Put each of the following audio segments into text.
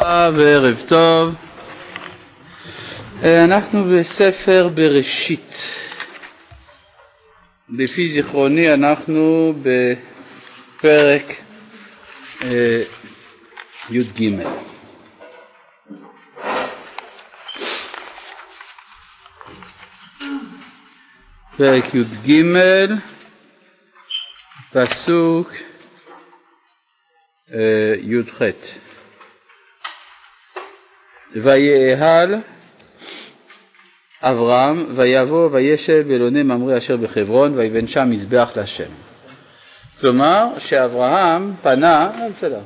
וערב טוב. אה, אנחנו בספר בראשית. לפי זיכרוני אנחנו בפרק אה, י"ג. פרק י"ג, פסוק אה, י"ח. ויהל אברהם ויבוא וישב באלוני ממריא אשר בחברון ויבן שם מזבח להשם. כלומר שאברהם פנה, אה, בסדר,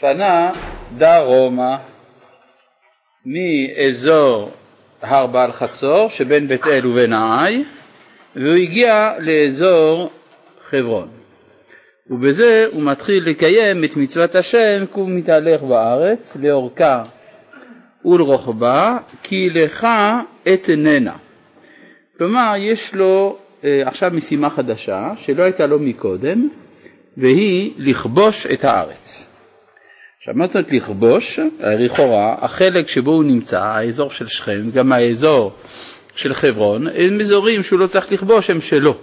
פנה דרומה מאזור הר בעל חצור שבין בית אל ובין העי והוא הגיע לאזור חברון. ובזה הוא מתחיל לקיים את מצוות השם כי הוא מתהלך בארץ לאורכה ולרוחבה כי לך אתננה. כלומר יש לו אה, עכשיו משימה חדשה שלא הייתה לו מקודם והיא לכבוש את הארץ. עכשיו מה זאת אומרת לכבוש? לכאורה החלק שבו הוא נמצא, האזור של שכם, גם האזור של חברון, הם אזורים שהוא לא צריך לכבוש, הם שלו.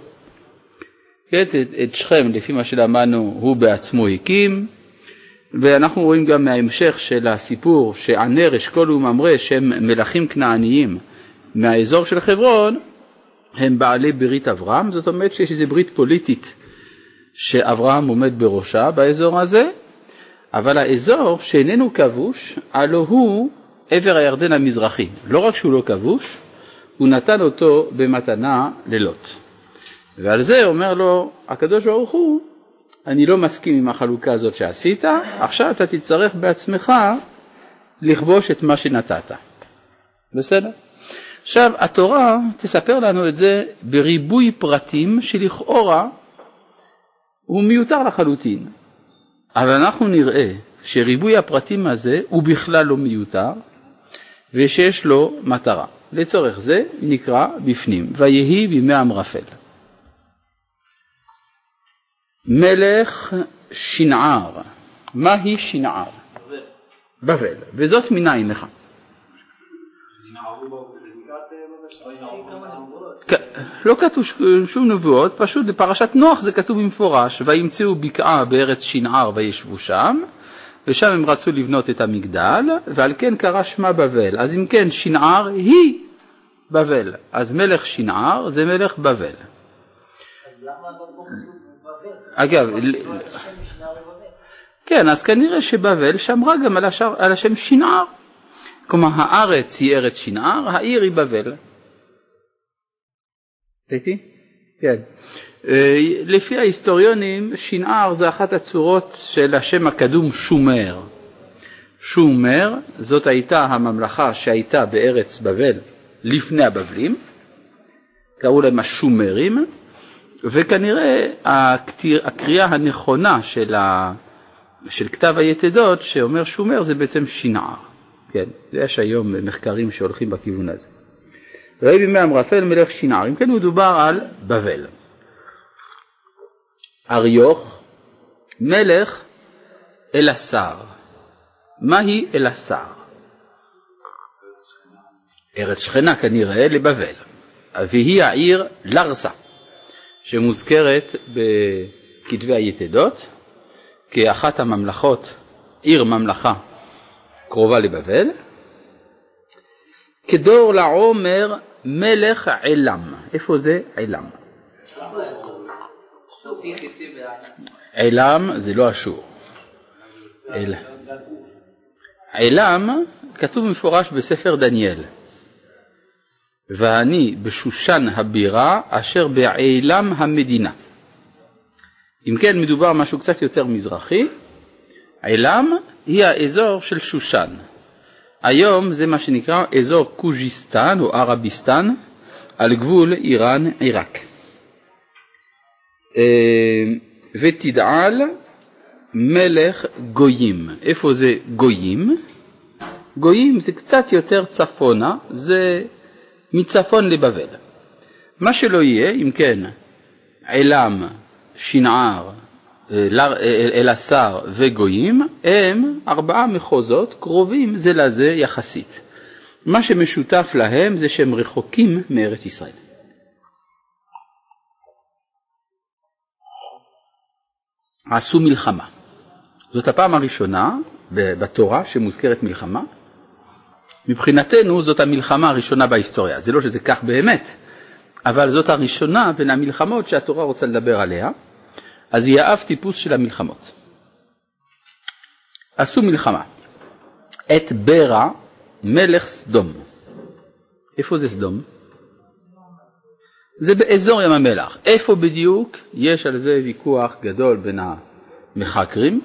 כן, את, את שכם, לפי מה שלמדנו, הוא בעצמו הקים, ואנחנו רואים גם מההמשך של הסיפור שענר, אשכול וממרא, שהם מלכים כנעניים מהאזור של חברון, הם בעלי ברית אברהם, זאת אומרת שיש איזו ברית פוליטית שאברהם עומד בראשה באזור הזה, אבל האזור שאיננו כבוש, הלא הוא עבר הירדן המזרחי. לא רק שהוא לא כבוש, הוא נתן אותו במתנה ללוט. ועל זה אומר לו הקדוש ברוך הוא, אני לא מסכים עם החלוקה הזאת שעשית, עכשיו אתה תצטרך בעצמך לכבוש את מה שנתת. בסדר? עכשיו התורה תספר לנו את זה בריבוי פרטים שלכאורה הוא מיותר לחלוטין, אבל אנחנו נראה שריבוי הפרטים הזה הוא בכלל לא מיותר ושיש לו מטרה. לצורך זה נקרא בפנים, ויהי בימי אמרפל. מלך שנער. מהי שנער? בבל. וזאת מניין לך? לא כתוב שום נבואות, פשוט בפרשת נוח זה כתוב במפורש, וימצאו בקעה בארץ שנער וישבו שם, ושם הם רצו לבנות את המגדל, ועל כן קרא שמה בבל. אז אם כן, שנער היא בבל. אז מלך שנער זה מלך בבל. אגב, כן, אז כנראה שבבל שמרה גם על, השם שנער. כלומר, הארץ היא ארץ שנער, העיר היא בבל. איתי? כן. אה, לפי ההיסטוריונים, שנער זה אחת הצורות של השם הקדום שומר. שומר, זאת הייתה הממלכה שהייתה בארץ בבל לפני הבבלים, קראו להם השומרים, וכנראה הקריאה הנכונה של, ה, של כתב היתדות שאומר שומר זה בעצם שנער, כן, יש היום מחקרים שהולכים בכיוון הזה. ויהי בימי אמרפל מלך שנער, אם כן מדובר על בבל. אריוך מלך אלעשר, מהי אלעשר? ארץ שכנה כנראה לבבל, והיא העיר לרסה. שמוזכרת בכתבי היתדות כאחת הממלכות, עיר ממלכה קרובה לבבל, כדור לעומר מלך עילם. איפה זה עילם? עילם זה לא אשור. עילם כתוב במפורש בספר דניאל. ואני בשושן הבירה אשר בעילם המדינה. אם כן מדובר משהו קצת יותר מזרחי, עילם היא האזור של שושן. היום זה מה שנקרא אזור קוז'יסטן או ערביסטן על גבול איראן-עיראק. אה, ותדעל מלך גויים. איפה זה גויים? גויים זה קצת יותר צפונה, זה מצפון לבבל. מה שלא יהיה, אם כן, עילם, שנער אלעשר וגויים הם ארבעה מחוזות קרובים זה לזה יחסית. מה שמשותף להם זה שהם רחוקים מארץ ישראל. עשו מלחמה. זאת הפעם הראשונה בתורה שמוזכרת מלחמה. מבחינתנו זאת המלחמה הראשונה בהיסטוריה. זה לא שזה כך באמת, אבל זאת הראשונה בין המלחמות שהתורה רוצה לדבר עליה. אז היא האב טיפוס של המלחמות. עשו מלחמה. את ברע מלך סדום. איפה זה סדום? זה באזור ים המלח. איפה בדיוק? יש על זה ויכוח גדול בין המחקרים.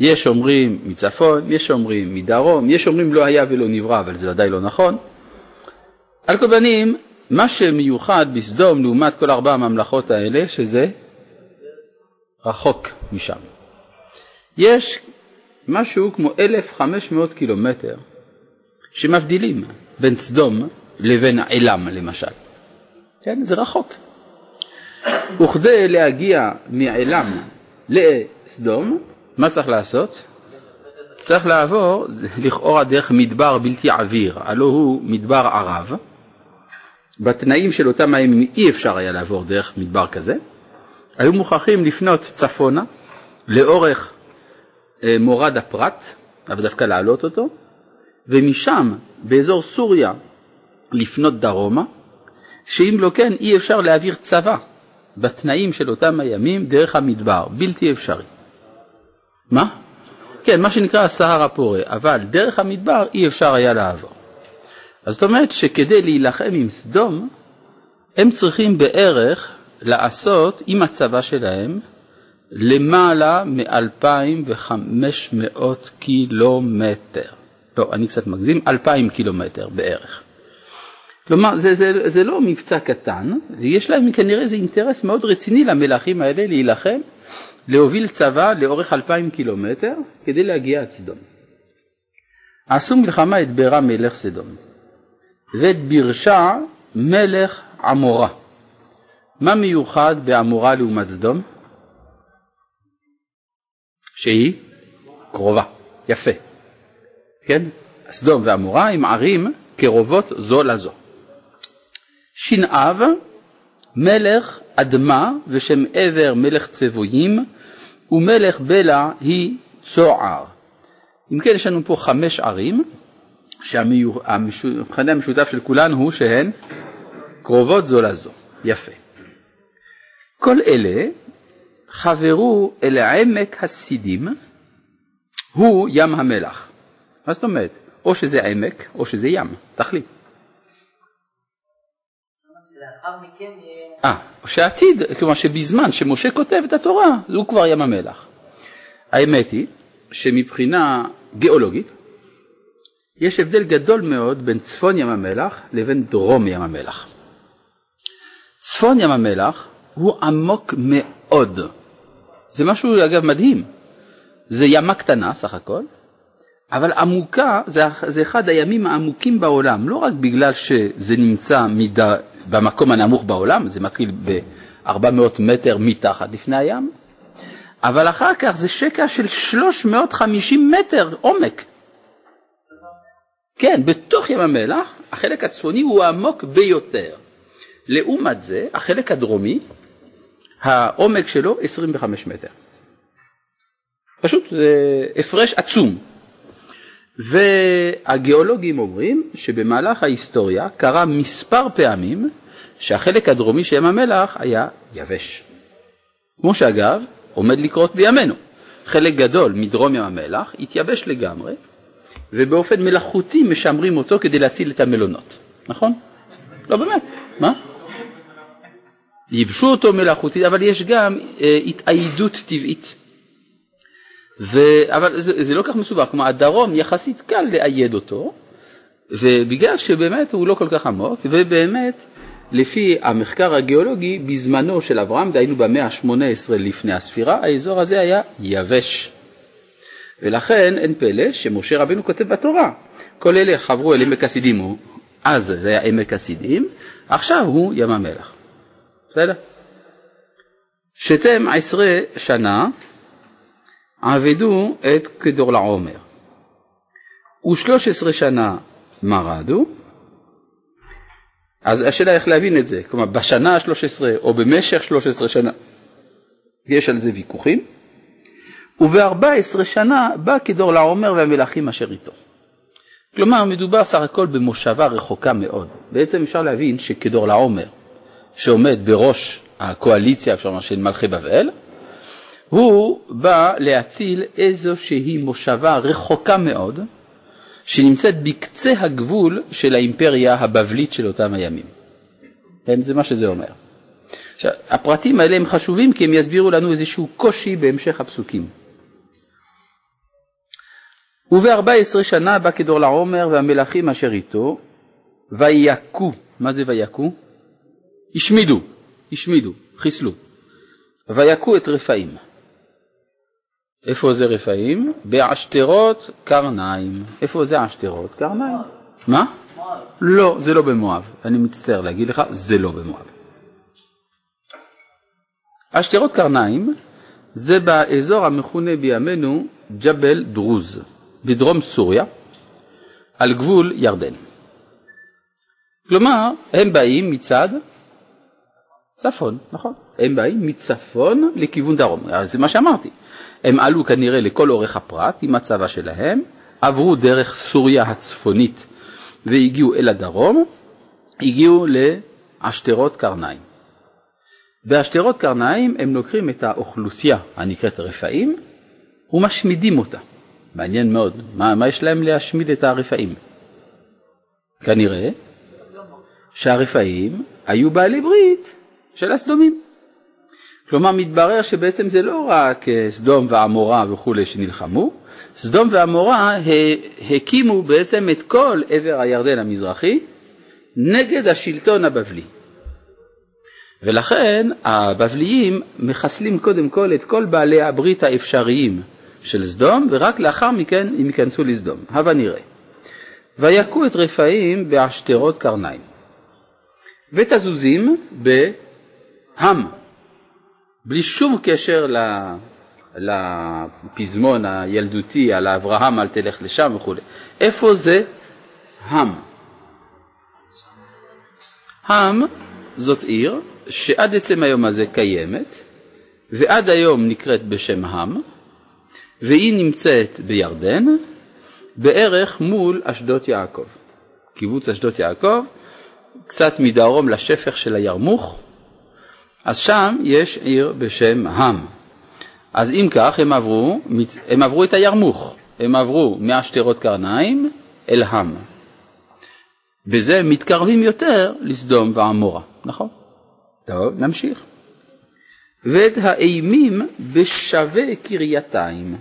יש אומרים מצפון, יש אומרים מדרום, יש אומרים לא היה ולא נברא, אבל זה ודאי לא נכון. על כל פנים, מה שמיוחד בסדום לעומת כל ארבע הממלכות האלה, שזה רחוק משם. יש משהו כמו 1,500 קילומטר שמבדילים בין סדום לבין עילם למשל. כן, זה רחוק. וכדי להגיע מעילם לסדום, מה צריך לעשות? צריך לעבור לכאורה דרך מדבר בלתי עביר, הלא הוא מדבר ערב. בתנאים של אותם הימים אי אפשר היה לעבור דרך מדבר כזה. היו מוכרחים לפנות צפונה לאורך אה, מורד הפרת, אבל דווקא להעלות אותו, ומשם באזור סוריה לפנות דרומה, שאם לא כן אי אפשר להעביר צבא בתנאים של אותם הימים דרך המדבר, בלתי אפשרי. מה? כן, מה שנקרא הסהר הפורה, אבל דרך המדבר אי אפשר היה לעבור. אז זאת אומרת שכדי להילחם עם סדום, הם צריכים בערך לעשות עם הצבא שלהם למעלה מ-2,500 קילומטר. לא, אני קצת מגזים, 2,000 קילומטר בערך. כלומר, זה, זה, זה לא מבצע קטן, ויש להם כנראה איזה אינטרס מאוד רציני למלכים האלה להילחם, להוביל צבא לאורך 2,000 קילומטר כדי להגיע עד סדום. עשו מלחמה את ברע מלך סדום, ואת בירשה מלך עמורה. מה מיוחד בעמורה לעומת סדום? שהיא קרובה, יפה. כן? סדום ועמורה הם ערים קרובות זו לזו. שנאב מלך אדמה ושם עבר מלך צבויים ומלך בלע היא צוער. אם כן יש לנו פה חמש ערים שהמכנה המשותף של כולן הוא שהן קרובות זו לזו. יפה. כל אלה חברו אל עמק הסידים, הוא ים המלח. מה זאת אומרת? או שזה עמק או שזה ים, תחליט. אה, שהעתיד, כלומר שבזמן שמשה כותב את התורה, הוא כבר ים המלח. האמת היא שמבחינה גיאולוגית יש הבדל גדול מאוד בין צפון ים המלח לבין דרום ים המלח. צפון ים המלח הוא עמוק מאוד. זה משהו אגב מדהים. זה ימה קטנה סך הכל, אבל עמוקה זה, זה אחד הימים העמוקים בעולם, לא רק בגלל שזה נמצא מידה, במקום הנמוך בעולם, זה מתחיל ב-400 מטר מתחת לפני הים, אבל אחר כך זה שקע של 350 מטר עומק. כן, בתוך ים המלח החלק הצפוני הוא העמוק ביותר. לעומת זה, החלק הדרומי, העומק שלו 25 מטר. פשוט זה הפרש עצום. והגיאולוגים אומרים שבמהלך ההיסטוריה קרה מספר פעמים שהחלק הדרומי של ים המלח היה יבש. כמו שאגב עומד לקרות בימינו. חלק גדול מדרום ים המלח התייבש לגמרי ובאופן מלאכותי משמרים אותו כדי להציל את המלונות, נכון? לא באמת, מה? ייבשו אותו מלאכותית, אבל יש גם אה, התאיידות טבעית. ו... אבל זה, זה לא כך מסובך, כלומר הדרום יחסית קל לאייד אותו, ובגלל שבאמת הוא לא כל כך עמוק, ובאמת לפי המחקר הגיאולוגי בזמנו של אברהם, דהיינו במאה ה-18 לפני הספירה, האזור הזה היה יבש. ולכן אין פלא שמשה רבנו כותב בתורה, כל אלה חברו אל עמק הסידים, אז זה היה עמק הסידים, עכשיו הוא ים המלח. בסדר? שתם עשרה שנה עבדו את כדור לעומר, ושלוש עשרה שנה מרדו, אז השאלה איך להבין את זה, כלומר בשנה ה-13 או במשך 13 שנה, יש על זה ויכוחים, וב-14 שנה בא כדור לעומר והמלכים אשר איתו. כלומר מדובר סך הכל במושבה רחוקה מאוד. בעצם אפשר להבין שכדור לעומר, שעומד בראש הקואליציה אפשר לומר של מלכי בבל, הוא בא להציל איזושהי מושבה רחוקה מאוד, שנמצאת בקצה הגבול של האימפריה הבבלית של אותם הימים. זה מה שזה אומר. עכשיו, הפרטים האלה הם חשובים כי הם יסבירו לנו איזשהו קושי בהמשך הפסוקים. וב-14 שנה בא כדור לעומר והמלכים אשר איתו, ויכו, מה זה ויכו? השמידו, השמידו, חיסלו. ויכו את רפאים. איפה זה רפאים? בעשתרות קרניים. איפה זה עשתרות? קרניים. מה? לא, זה לא במואב. אני מצטער להגיד לך, זה לא במואב. עשתרות קרניים זה באזור המכונה בימינו ג'בל דרוז, בדרום סוריה, על גבול ירדן. כלומר, הם באים מצד צפון, נכון? הם באים מצפון לכיוון דרום, זה מה שאמרתי. הם עלו כנראה לכל אורך הפרט עם הצבא שלהם, עברו דרך סוריה הצפונית והגיעו אל הדרום, הגיעו לעשתרות קרניים. בעשתרות קרניים הם לוקחים את האוכלוסייה הנקראת רפאים ומשמידים אותה. מעניין מאוד, מה, מה יש להם להשמיד את הרפאים? כנראה שהרפאים היו בעלי ברית של הסדומים. כלומר מתברר שבעצם זה לא רק אה, סדום ועמורה וכולי שנלחמו, סדום ועמורה הקימו בעצם את כל עבר הירדן המזרחי נגד השלטון הבבלי. ולכן הבבליים מחסלים קודם כל את כל בעלי הברית האפשריים של סדום ורק לאחר מכן הם ייכנסו לסדום, הבה נראה. ויכו את רפאים בעשתרות קרניים ותזוזים בהם בלי שום קשר לפזמון הילדותי על אברהם אל תלך לשם וכולי. איפה זה עם? עם זאת עיר שעד עצם היום הזה קיימת ועד היום נקראת בשם עם והיא נמצאת בירדן בערך מול אשדות יעקב. קיבוץ אשדות יעקב, קצת מדרום לשפך של הירמוך, אז שם יש עיר בשם עם. אז אם כך הם עברו, הם עברו את הירמוך, הם עברו מהשטרות קרניים אל עם. בזה מתקרבים יותר לסדום ועמורה, נכון? טוב, נמשיך. ואת האימים בשווה קרייתיים.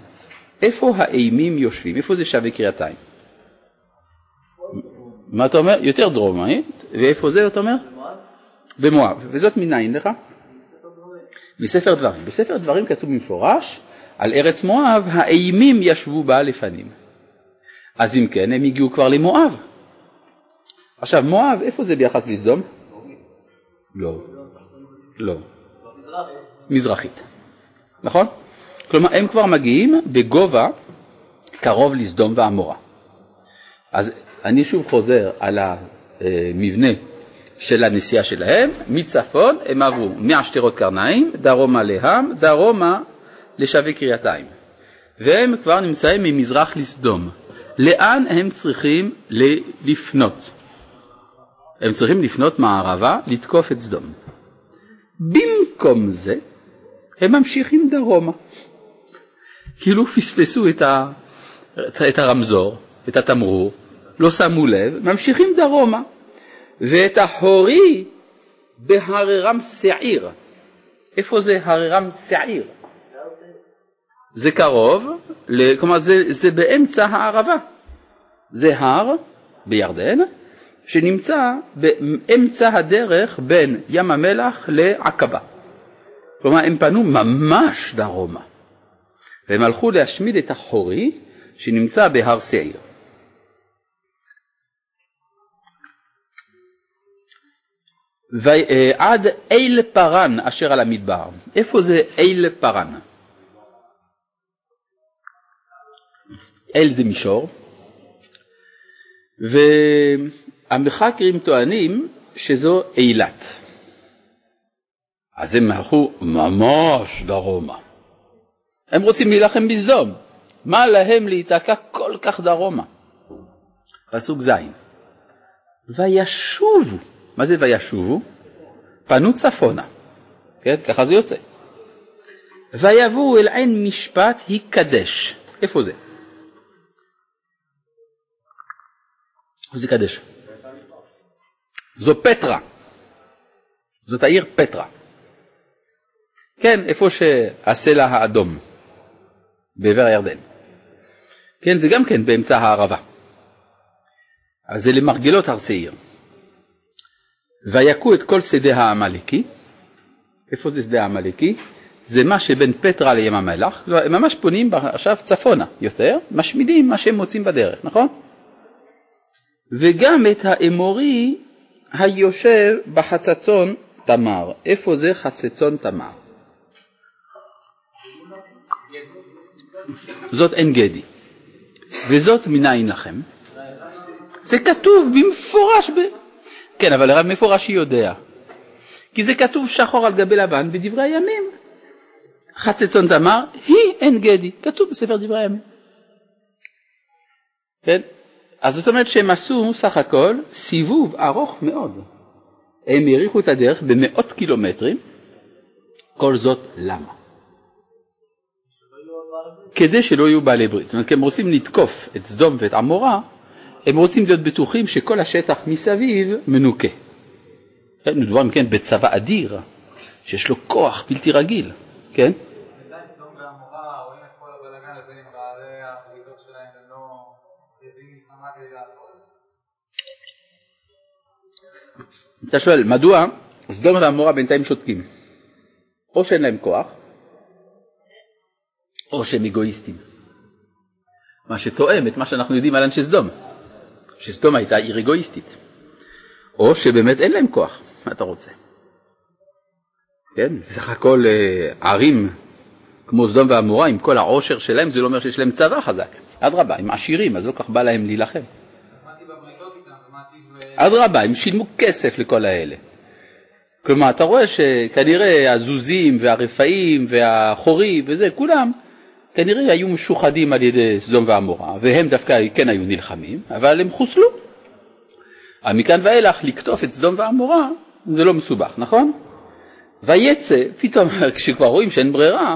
איפה האימים יושבים? איפה זה שווה קרייתיים? מה אתה אומר? יותר דרומית, ואיפה זה אתה אומר? במואב. וזאת מניין לך? מספר דברים. בספר דברים כתוב במפורש על ארץ מואב, האימים ישבו בה לפנים. אז אם כן, הם הגיעו כבר למואב. עכשיו, מואב, איפה זה ביחס לסדום? לא. לא. מזרחית. נכון? כלומר, הם כבר מגיעים בגובה קרוב לסדום ועמורה. אז אני שוב חוזר על המבנה של הנסיעה שלהם, מצפון הם עברו מעשתרות קרניים, דרומה להם, דרומה לשווה קרייתיים. והם כבר נמצאים ממזרח לסדום. לאן הם צריכים לפנות? הם צריכים לפנות מערבה, לתקוף את סדום. במקום זה, הם ממשיכים דרומה. כאילו פספסו את, ה, את הרמזור, את התמרור, לא שמו לב, ממשיכים דרומה. ואת החורי בהררם שעיר. איפה זה הררם שעיר? זה קרוב, כלומר זה, זה באמצע הערבה. זה הר בירדן שנמצא באמצע הדרך בין ים המלח לעקבה. כלומר הם פנו ממש דרומה והם הלכו להשמיד את החורי שנמצא בהר שעיר. ועד אל פרן אשר על המדבר. איפה זה אל פרן? אל זה מישור, והמחקרים טוענים שזו אילת. אז הם הלכו ממש דרומה. הם רוצים להילחם בסדום, מה להם להיתקע כל כך דרומה? פסוק ז' וישובו, מה זה וישובו? פנו צפונה, כן? ככה זה יוצא. ויבואו אל עין משפט היקדש, איפה זה? איפה זה קדש? זו פטרה, זאת העיר פטרה. כן, איפה שהסלע האדום, בעבר הירדן. כן, זה גם כן באמצע הערבה. אז זה למרגלות הר שעיר. ויכו את כל שדה העמלקי. איפה זה שדה העמלקי? זה מה שבין פטרה לים המלח, הם ממש פונים עכשיו צפונה יותר, משמידים מה שהם מוצאים בדרך, נכון? וגם את האמורי היושב בחצצון תמר. איפה זה חצצון תמר? זאת עין גדי. וזאת מנין לכם? זה כתוב במפורש. ב... כן, אבל הרב מאיפה רש"י יודע? כי זה כתוב שחור על גבי לבן בדברי הימים. חצצון תמר היא עין גדי, כתוב בספר דברי הימים. כן? אז זאת אומרת שהם עשו סך הכל סיבוב ארוך מאוד. הם האריכו את הדרך במאות קילומטרים, כל זאת למה? כדי שלא יהיו בעלי ברית. זאת אומרת, כי הם רוצים לתקוף את סדום ואת עמורה, הם רוצים להיות בטוחים שכל השטח מסביב מנוקה. מדובר אם כן בצבא אדיר, שיש לו כוח בלתי רגיל, כן? אתה שואל, מדוע סדום ועמורה בינתיים שותקים? או שאין להם כוח, או שהם אגואיסטים. מה שתואם את מה שאנחנו יודעים על אנשי סדום, שסדום הייתה עיר אגואיסטית. או שבאמת אין להם כוח, מה אתה רוצה? כן, סך הכל אה, ערים כמו סדום ועמורה, עם כל העושר שלהם, זה לא אומר שיש להם צבא חזק. אדרבה, הם עשירים, אז לא כך בא להם להילחם. אדרבה, הם שילמו כסף לכל האלה. כלומר, אתה רואה שכנראה הזוזים והרפאים והחורי וזה, כולם כנראה היו משוחדים על ידי סדום ועמורה, והם דווקא כן היו נלחמים, אבל הם חוסלו. מכאן ואילך לקטוף את סדום ועמורה זה לא מסובך, נכון? ויצא, פתאום כשכבר רואים שאין ברירה,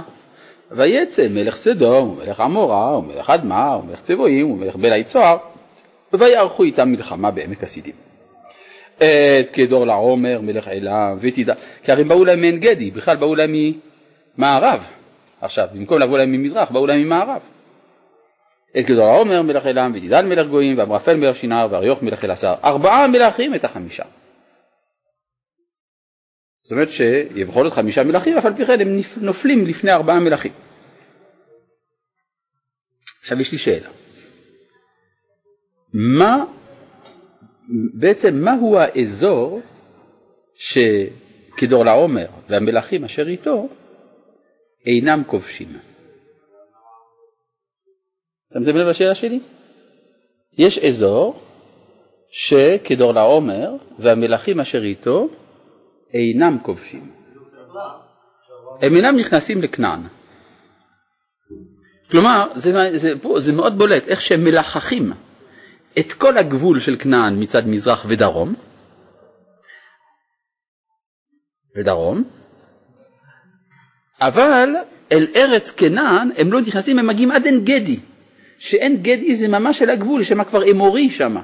ויצא מלך סדום, ומלך עמורה, ומלך אדמה, ומלך צבועים, ומלך בלעי צוהר, ויערכו איתם מלחמה בעמק הסידים. את כדור לעומר, מלך עילם, ותדע, כי הרי באו להם מעין גדי, בכלל באו להם ממערב. עכשיו, במקום לבוא להם ממזרח, באו להם ממערב. את כדור העומר מלך עילם, ותדען מלך גויים, ואמרפל מלך שנער, ואריוך מלך אלעשר. ארבעה מלכים את החמישה. זאת אומרת שיכול להיות חמישה מלכים, אף על פי כן הם נופלים לפני ארבעה מלכים. עכשיו יש לי שאלה. מה, בעצם מהו האזור שכדור לעומר והמלכים אשר איתו אינם כובשים? שמים לב לשאלה שלי? יש אזור שכדור לעומר והמלכים אשר איתו אינם כובשים. הם אינם נכנסים לכנען. כלומר, זה, זה, זה מאוד בולט איך שהם מלחכים את כל הגבול של כנען מצד מזרח ודרום, ודרום, אבל אל ארץ כנען הם לא נכנסים, הם מגיעים עד עין גדי, שעין גדי זה ממש על הגבול, שם כבר אמורי שם.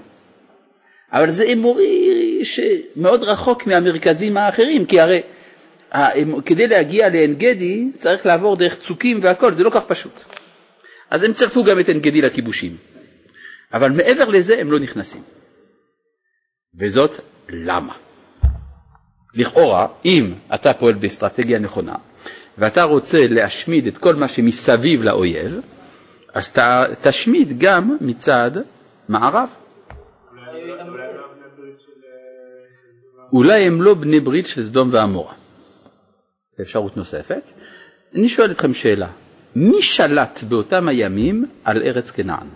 אבל זה אמורי שמאוד רחוק מהמרכזים האחרים, כי הרי כדי להגיע לעין גדי צריך לעבור דרך צוקים והכל, זה לא כך פשוט. אז הם צירפו גם את עין גדי לכיבושים. אבל מעבר לזה הם לא נכנסים. וזאת למה? לכאורה, אם אתה פועל באסטרטגיה נכונה, ואתה רוצה להשמיד את כל מה שמסביב לאויב, אז ת, תשמיד גם מצד מערב. אולי הם לא בני ברית של סדום ועמורה. אפשרות נוספת. אני שואל אתכם שאלה, מי שלט באותם הימים על ארץ כנען?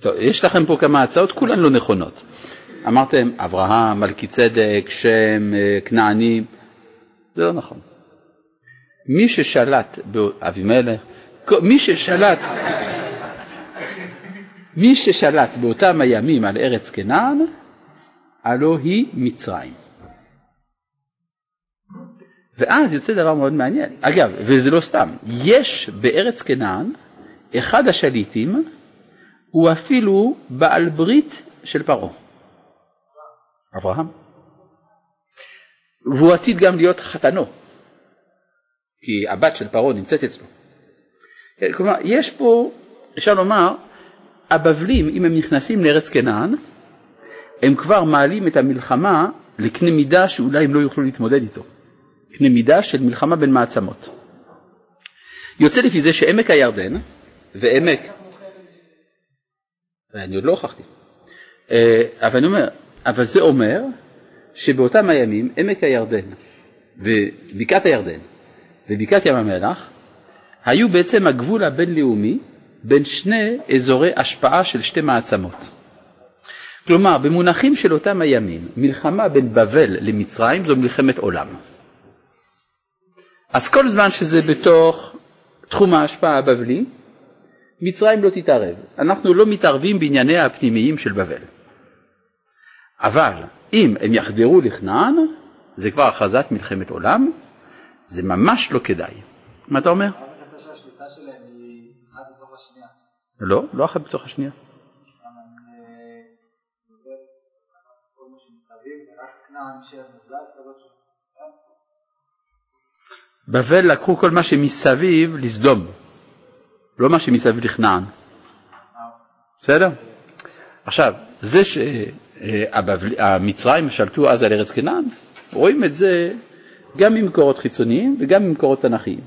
טוב, יש לכם פה כמה הצעות, כולן לא נכונות. אמרתם אברהם, מלכי צדק, שם, אה, כנענים, זה לא נכון. מי ששלט, אבימלך, מי ששלט, מי ששלט באותם הימים על ארץ כנען, הלא היא מצרים. ואז יוצא דבר מאוד מעניין. אגב, וזה לא סתם, יש בארץ כנען אחד השליטים הוא אפילו בעל ברית של פרעה, אברהם. והוא עתיד גם להיות חתנו, כי הבת של פרעה נמצאת אצלו. כלומר, יש פה, אפשר לומר, הבבלים, אם הם נכנסים לארץ כנען, הם כבר מעלים את המלחמה לקנה מידה שאולי הם לא יוכלו להתמודד איתו. קנה מידה של מלחמה בין מעצמות. יוצא לפי זה שעמק הירדן ועמק... אני עוד לא הוכחתי. אה, אבל אני אומר, אבל זה אומר שבאותם הימים עמק הירדן ובקעת הירדן ובקעת ים המלח היו בעצם הגבול הבינלאומי בין שני אזורי השפעה של שתי מעצמות. כלומר, במונחים של אותם הימים, מלחמה בין בבל למצרים זו מלחמת עולם. אז כל זמן שזה בתוך תחום ההשפעה הבבלי, מצרים לא תתערב. אנחנו לא מתערבים בענייניה הפנימיים של בבל. אבל אם הם יחדרו לכנען, זה כבר הכרזת מלחמת עולם, זה ממש לא כדאי. מה אתה אומר? לא, לא אחת בתוך השנייה. בבל לקחו כל מה שמסביב לסדום, לא מה שמסביב לכנען. בסדר? עכשיו, זה שהמצרים שלטו אז על ארץ כנען, רואים את זה גם ממקורות חיצוניים וגם ממקורות תנכיים.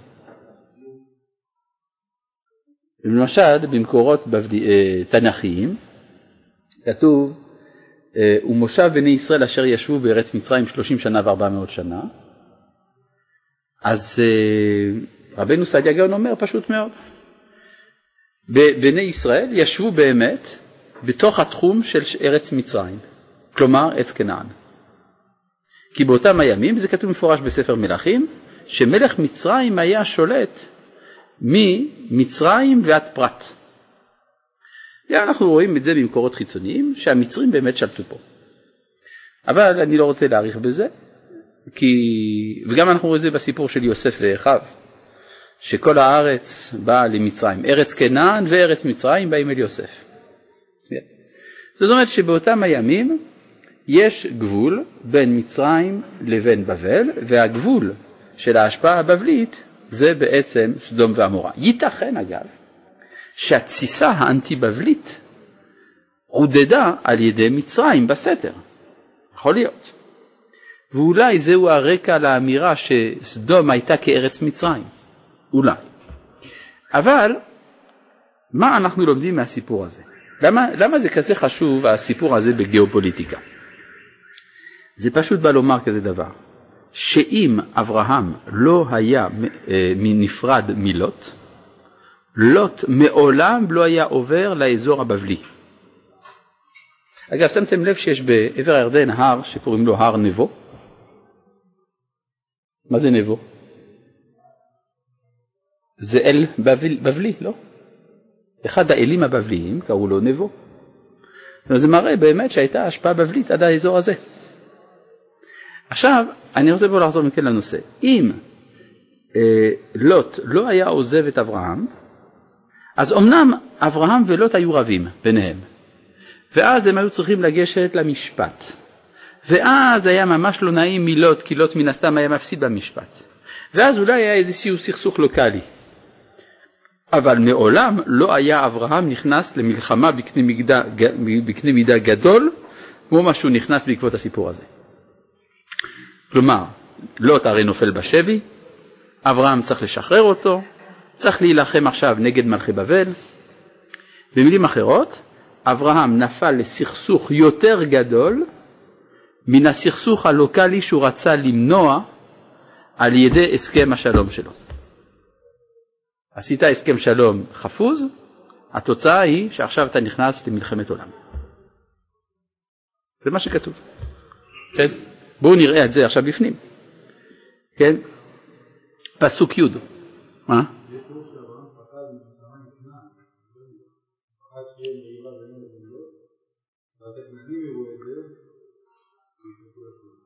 למשל, במקורות אה, תנכיים כתוב, אה, ומושב בני ישראל אשר ישבו בארץ מצרים שלושים שנה וארבע מאות שנה, אז אה, רבנו סעדיה גאון אומר פשוט מאוד, בני ישראל ישבו באמת בתוך התחום של ארץ מצרים, כלומר עץ כנען. כי באותם הימים, זה כתוב מפורש בספר מלכים, שמלך מצרים היה שולט ממצרים ועד פרת. אנחנו רואים את זה במקורות חיצוניים, שהמצרים באמת שלטו פה. אבל אני לא רוצה להאריך בזה, כי, וגם אנחנו רואים את זה בסיפור של יוסף ואחיו, שכל הארץ באה למצרים, ארץ כנען וארץ מצרים באים אל יוסף. זאת אומרת שבאותם הימים יש גבול בין מצרים לבין בבל, והגבול של ההשפעה הבבלית זה בעצם סדום ועמורה. ייתכן אגב שהתסיסה האנטי-בבלית עודדה על ידי מצרים בסתר, יכול להיות. ואולי זהו הרקע לאמירה שסדום הייתה כארץ מצרים, אולי. אבל מה אנחנו לומדים מהסיפור הזה? למה, למה זה כזה חשוב הסיפור הזה בגיאופוליטיקה? זה פשוט בא לומר כזה דבר, שאם אברהם לא היה אה, נפרד מלוט, לוט מעולם לא היה עובר לאזור הבבלי. אגב, שמתם לב שיש בעבר הירדן הר שקוראים לו הר נבו? מה זה נבו? זה אל בבל, בבלי, לא? אחד האלים הבבליים קראו לו נבו. זה מראה באמת שהייתה השפעה בבלית עד האזור הזה. עכשיו, אני רוצה פה לחזור מכן לנושא. אם אה, לוט לא היה עוזב את אברהם, אז אמנם אברהם ולוט היו רבים ביניהם, ואז הם היו צריכים לגשת למשפט. ואז היה ממש לא נעים מלוט, כי לוט מן הסתם היה מפסיד במשפט. ואז אולי היה איזשהו סכסוך לוקאלי. אבל מעולם לא היה אברהם נכנס למלחמה בקנה מידה, גדול, כמו מה שהוא נכנס בעקבות הסיפור הזה. כלומר, לוט הרי נופל בשבי, אברהם צריך לשחרר אותו, צריך להילחם עכשיו נגד מלכי בבל, במילים אחרות, אברהם נפל לסכסוך יותר גדול מן הסכסוך הלוקאלי שהוא רצה למנוע על ידי הסכם השלום שלו. עשית הסכם שלום חפוז, התוצאה היא שעכשיו אתה נכנס למלחמת עולם. זה מה שכתוב. כן? בואו נראה את זה עכשיו בפנים. כן? פסוק י'. מה?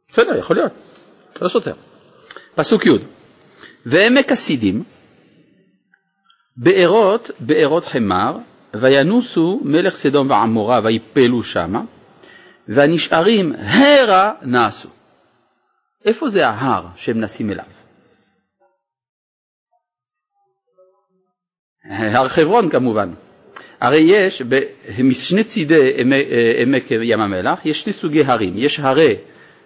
בסדר, יכול להיות, לא סותר. פסוק י' ועמק הסידים בארות בארות חמר וינוסו מלך סדום ועמורה ויפלו שמה והנשארים הרה נעשו. איפה זה ההר שהם נסים אליו? הר חברון כמובן. הרי יש משני צידי עמק ים המלח, יש שני סוגי הרים, יש הרי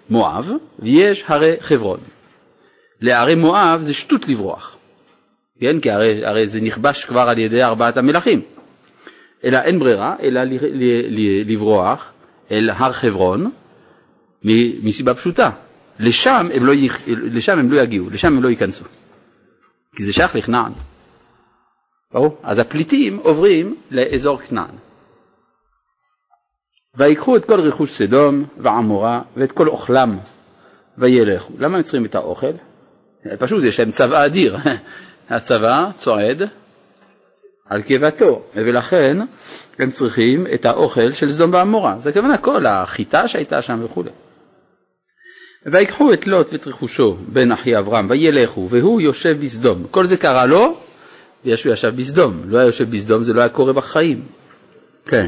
מואב ויש הרי חברון. לערי מואב זה שטות לברוח, כן? כי הרי, הרי זה נכבש כבר על ידי ארבעת המלכים. אלא אין ברירה אלא לברוח אל הר חברון מסיבה פשוטה, לשם הם לא, לשם הם לא יגיעו, לשם הם לא ייכנסו, כי זה שייך לכנען. ברור? אז הפליטים עוברים לאזור כנען. ויקחו את כל רכוש סדום ועמורה ואת כל אוכלם וילכו. למה הם צריכים את האוכל? פשוט יש להם צבא אדיר. הצבא צועד על קיבתו, ולכן הם צריכים את האוכל של סדום ועמורה. זה כמובן כל החיטה שהייתה שם וכו'. ויקחו את לוט ואת רכושו בן אחי אברהם וילכו והוא יושב בסדום. כל זה קרה לו בגלל שהוא ישב בסדום. לא היה יושב בסדום זה לא היה קורה בחיים. כן.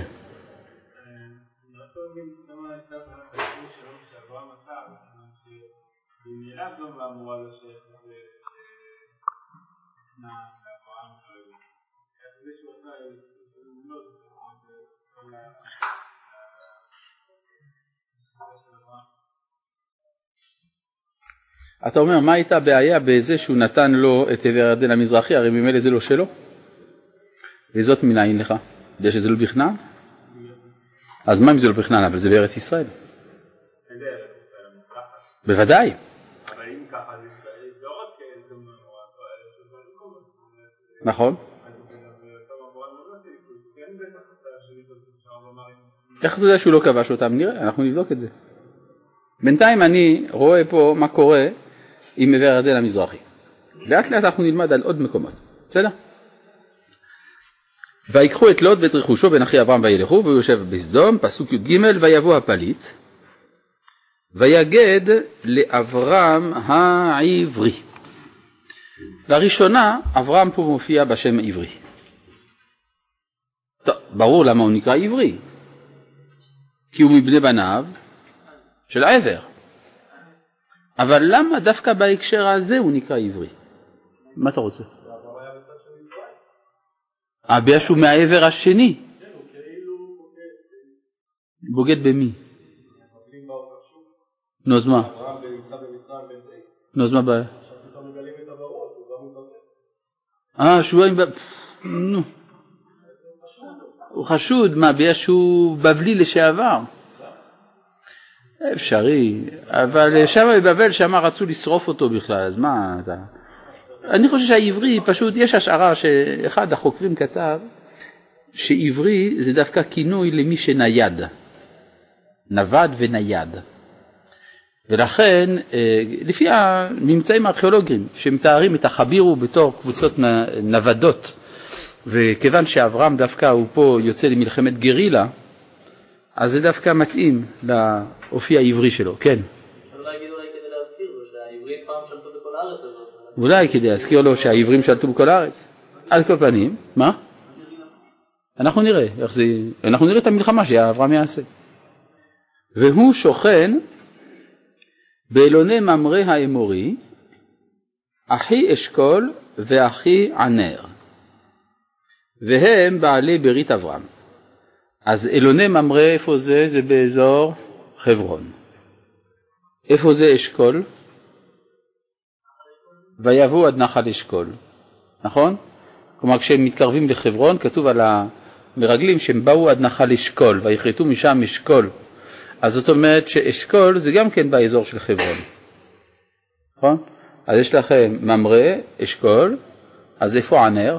אתה אומר, מה הייתה הבעיה בזה שהוא נתן לו את עבר הירדן המזרחי, הרי ממילא זה לא שלו? וזאת מנין לך? בגלל שזה לא בכנען? אז מה אם זה לא בכנען, אבל זה בארץ ישראל? איזה ארץ ישראל? בוודאי. נכון. איך אתה יודע שהוא לא כבש אותם? נראה, אנחנו נבדוק את זה. בינתיים אני רואה פה מה קורה עם עבר הירדן המזרחי. לאט לאט אנחנו נלמד על עוד מקומות, בסדר? ויקחו את לוט ואת רכושו בן אחי אברהם וילכו והוא יושב בסדום, פסוק י"ג ויבוא הפליט ויגד לאברהם העברי. לראשונה אברהם פה מופיע בשם עברי. טוב, ברור למה הוא נקרא עברי, כי הוא מבני בניו של העבר. אבל למה דווקא בהקשר הזה הוא נקרא עברי? מה אתה רוצה? בגלל שהוא מהעבר השני. בוגד במי? נו, אז מה? נו, אז מה הבעיה? אה, שהוא... נו. הוא חשוד, מה, בגלל שהוא בבלי לשעבר? אפשרי, אבל שם בבבל שם רצו לשרוף אותו בכלל, אז מה אתה... אני חושב שהעברי פשוט, יש השערה שאחד החוקרים כתב שעברי זה דווקא כינוי למי שנייד, נווד ונייד. ולכן, אה, לפי הממצאים הארכיאולוגיים שמתארים את החבירו בתור קבוצות נוודות, וכיוון שאברהם דווקא הוא פה יוצא למלחמת גרילה, אז זה דווקא מתאים לאופי העברי שלו, כן. אולי כדי להזכיר לו שהעברים שלטו בכל הארץ. על כל פנים, מה? אנחנו נראה איך זה, אנחנו נראה את המלחמה שאברהם יעשה. והוא שוכן באלוני ממרא האמורי, אחי אשכול ואחי ענר, והם בעלי ברית אברהם. אז אלוני ממרא, איפה זה? זה באזור חברון. איפה זה אשכול? ויבואו עד נחל אשכול, נכון? כלומר כשהם מתקרבים לחברון כתוב על מרגלים שהם באו עד נחל אשכול ויכרתו משם אשכול. אז זאת אומרת שאשכול זה גם כן באזור של חברון. נכון? אז יש לכם ממרא, אשכול, אז איפה ענר?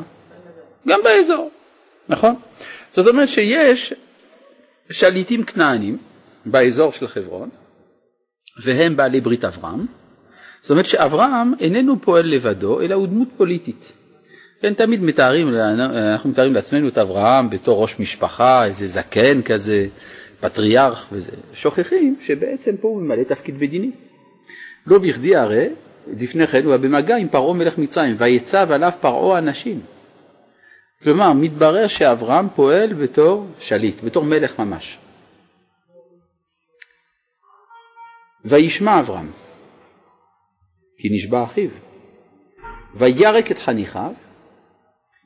גם באזור, נכון? זאת אומרת שיש שליטים כנענים באזור של חברון, והם בעלי ברית אברהם. זאת אומרת שאברהם איננו פועל לבדו, אלא הוא דמות פוליטית. כן, תמיד מתארים, אנחנו מתארים לעצמנו את אברהם בתור ראש משפחה, איזה זקן כזה, פטריארך וזה. שוכחים שבעצם פה הוא ממלא תפקיד מדיני. לא בכדי הרי, לפני כן הוא היה במגע עם פרעה מלך מצרים, ויצב עליו פרעה אנשים. כלומר, מתברר שאברהם פועל בתור שליט, בתור מלך ממש. וישמע אברהם, כי נשבע אחיו, וירק את חניכיו,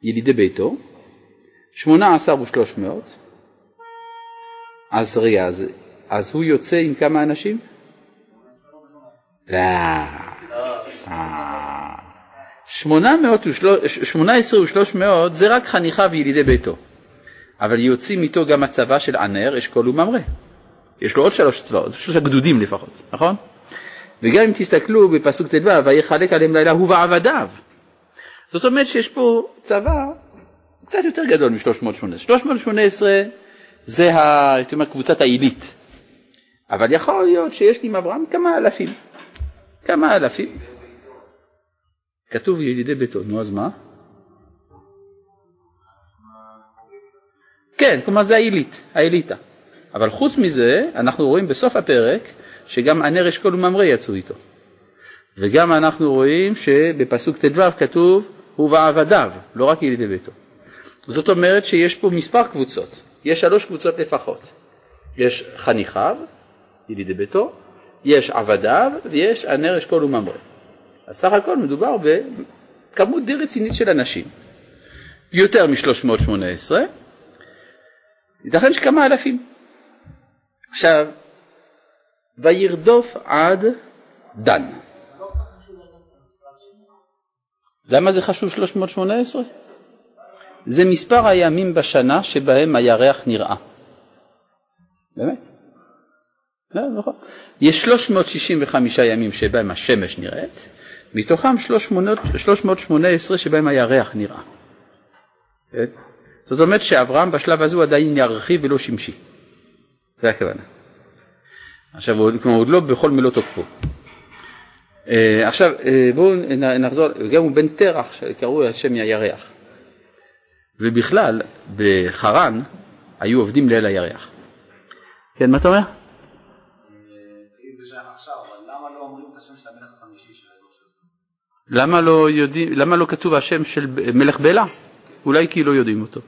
ילידי ביתו, שמונה עשר ושלוש מאות, אז רגע, אז, אז הוא יוצא עם כמה אנשים? לא. שמונה עשרה ושלוש מאות זה רק חניכיו וילידי ביתו, אבל יוצאים איתו גם הצבא של ענר, אשכול וממרא. יש לו עוד שלוש צבאות, שלושה גדודים לפחות, נכון? וגם אם תסתכלו בפסוק ט"ו, ויחלק עליהם לילה הוא ועבדיו. זאת אומרת שיש פה צבא קצת יותר גדול מ-318. 318 זה, ה, הייתי אומר, קבוצת העילית. אבל יכול להיות שיש לי עם אברהם כמה אלפים. כמה אלפים. כתוב ילידי ביתו, נו אז מה? כן, כלומר זה העילית, העיליתה. אבל חוץ מזה, אנחנו רואים בסוף הפרק שגם ענר אשכול וממרא יצאו איתו. וגם אנחנו רואים שבפסוק ט"ו כתוב הוא ועבדיו, לא רק ילידי ביתו. זאת אומרת שיש פה מספר קבוצות, יש שלוש קבוצות לפחות. יש חניכיו, ילידי ביתו, יש עבדיו ויש ענר אשכול וממרא. אז סך הכל מדובר בכמות די רצינית של אנשים. יותר מ-318, ייתכן שכמה אלפים. עכשיו, וירדוף עד דן. למה זה חשוב 318? זה מספר הימים בשנה שבהם הירח נראה. באמת? לא, נכון. יש 365 ימים שבהם השמש נראית, מתוכם 318 שבהם הירח נראה. זאת אומרת שאברהם בשלב הזה הוא עדיין ירחי ולא שמשי. זה הכוונה. עכשיו, כלומר, עוד לא בכל מילות תוקפו. אה, עכשיו, אה, בואו נחזור, גם הוא בן תרח, שקראו על שם הירח. ובכלל, בחרן היו עובדים ליל הירח. כן, מה אתה אומר? למה לא יודעים, למה לא כתוב השם של מלך בלה? אולי כי לא יודעים אותו.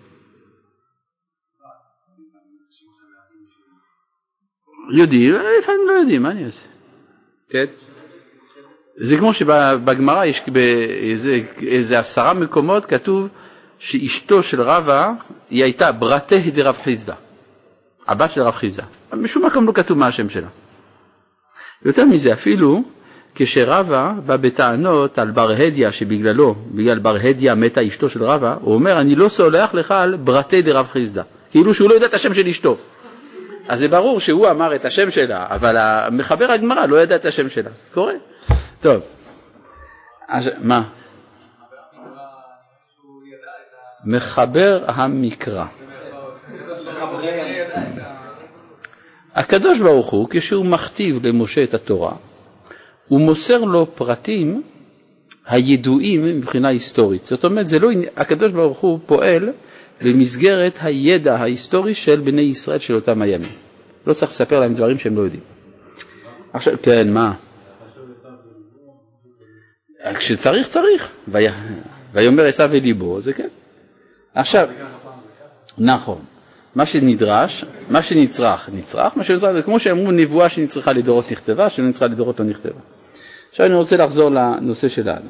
יודעים, לפעמים לא יודעים, מה אני אעשה? כן? זה כמו שבגמרא יש באיזה איזה עשרה מקומות כתוב שאשתו של רבא היא הייתה ברתה דרב חיסדא, הבת של רב חיסדא. בשום מקום לא כתוב מה השם שלה. יותר מזה, אפילו כשרבא בא בטענות על בר הדיא שבגללו, בגלל בר הדיא מתה אשתו של רבא, הוא אומר אני לא סולח לך על ברתה דרב חיסדא, כאילו שהוא לא יודע את השם של אשתו. אז זה ברור שהוא אמר את השם שלה, אבל המחבר הגמרא לא ידע את השם שלה. זה קורה. טוב. אז, מה? מחבר המקרא. הקדוש ברוך הוא, כשהוא מכתיב למשה את התורה, הוא מוסר לו פרטים הידועים מבחינה היסטורית. זאת אומרת, זה לא, הקדוש ברוך הוא פועל במסגרת הידע ההיסטורי של בני ישראל של אותם הימים. לא צריך לספר להם דברים שהם לא יודעים. עכשיו, כן, מה? כשצריך, צריך. ויאמר עשיו אל ליבו, זה כן. עכשיו, נכון. מה שנדרש, מה שנצרך, נצרך, מה שנצרך, זה כמו שאמרו נבואה שנצרכה לדורות נכתבה, שלא נצרכה לדורות לא נכתבה. עכשיו אני רוצה לחזור לנושא שלנו.